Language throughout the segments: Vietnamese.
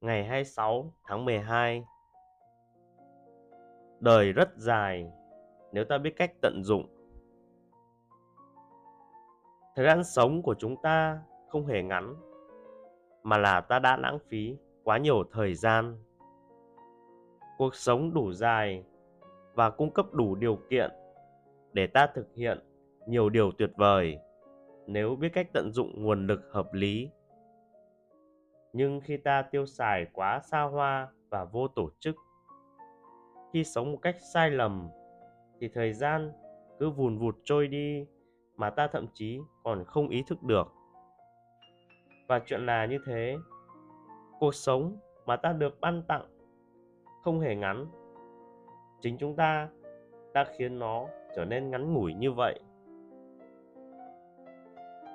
ngày 26 tháng 12. Đời rất dài nếu ta biết cách tận dụng. Thời gian sống của chúng ta không hề ngắn, mà là ta đã lãng phí quá nhiều thời gian. Cuộc sống đủ dài và cung cấp đủ điều kiện để ta thực hiện nhiều điều tuyệt vời nếu biết cách tận dụng nguồn lực hợp lý nhưng khi ta tiêu xài quá xa hoa và vô tổ chức, khi sống một cách sai lầm, thì thời gian cứ vùn vụt trôi đi mà ta thậm chí còn không ý thức được. Và chuyện là như thế. Cuộc sống mà ta được ban tặng không hề ngắn. Chính chúng ta đã khiến nó trở nên ngắn ngủi như vậy.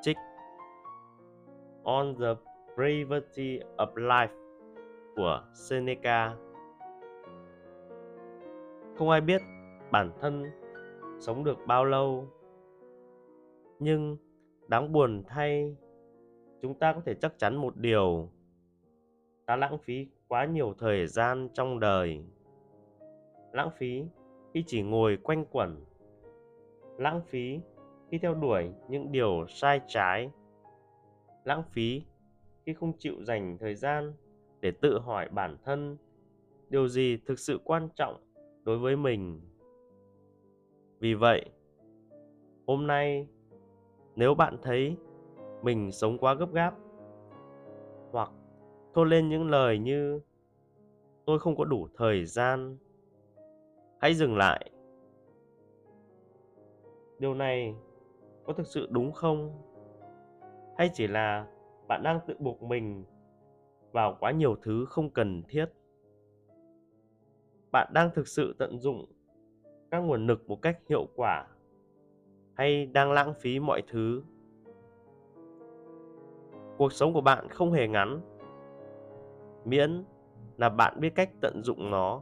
Trích on the Brevity of Life của Seneca. Không ai biết bản thân sống được bao lâu, nhưng đáng buồn thay, chúng ta có thể chắc chắn một điều, ta lãng phí quá nhiều thời gian trong đời. Lãng phí khi chỉ ngồi quanh quẩn, lãng phí khi theo đuổi những điều sai trái, lãng phí khi không chịu dành thời gian để tự hỏi bản thân, điều gì thực sự quan trọng đối với mình? Vì vậy, hôm nay, nếu bạn thấy mình sống quá gấp gáp, hoặc thốt lên những lời như, tôi không có đủ thời gian, hãy dừng lại. Điều này có thực sự đúng không? Hay chỉ là bạn đang tự buộc mình vào quá nhiều thứ không cần thiết. Bạn đang thực sự tận dụng các nguồn lực một cách hiệu quả hay đang lãng phí mọi thứ? Cuộc sống của bạn không hề ngắn. Miễn là bạn biết cách tận dụng nó.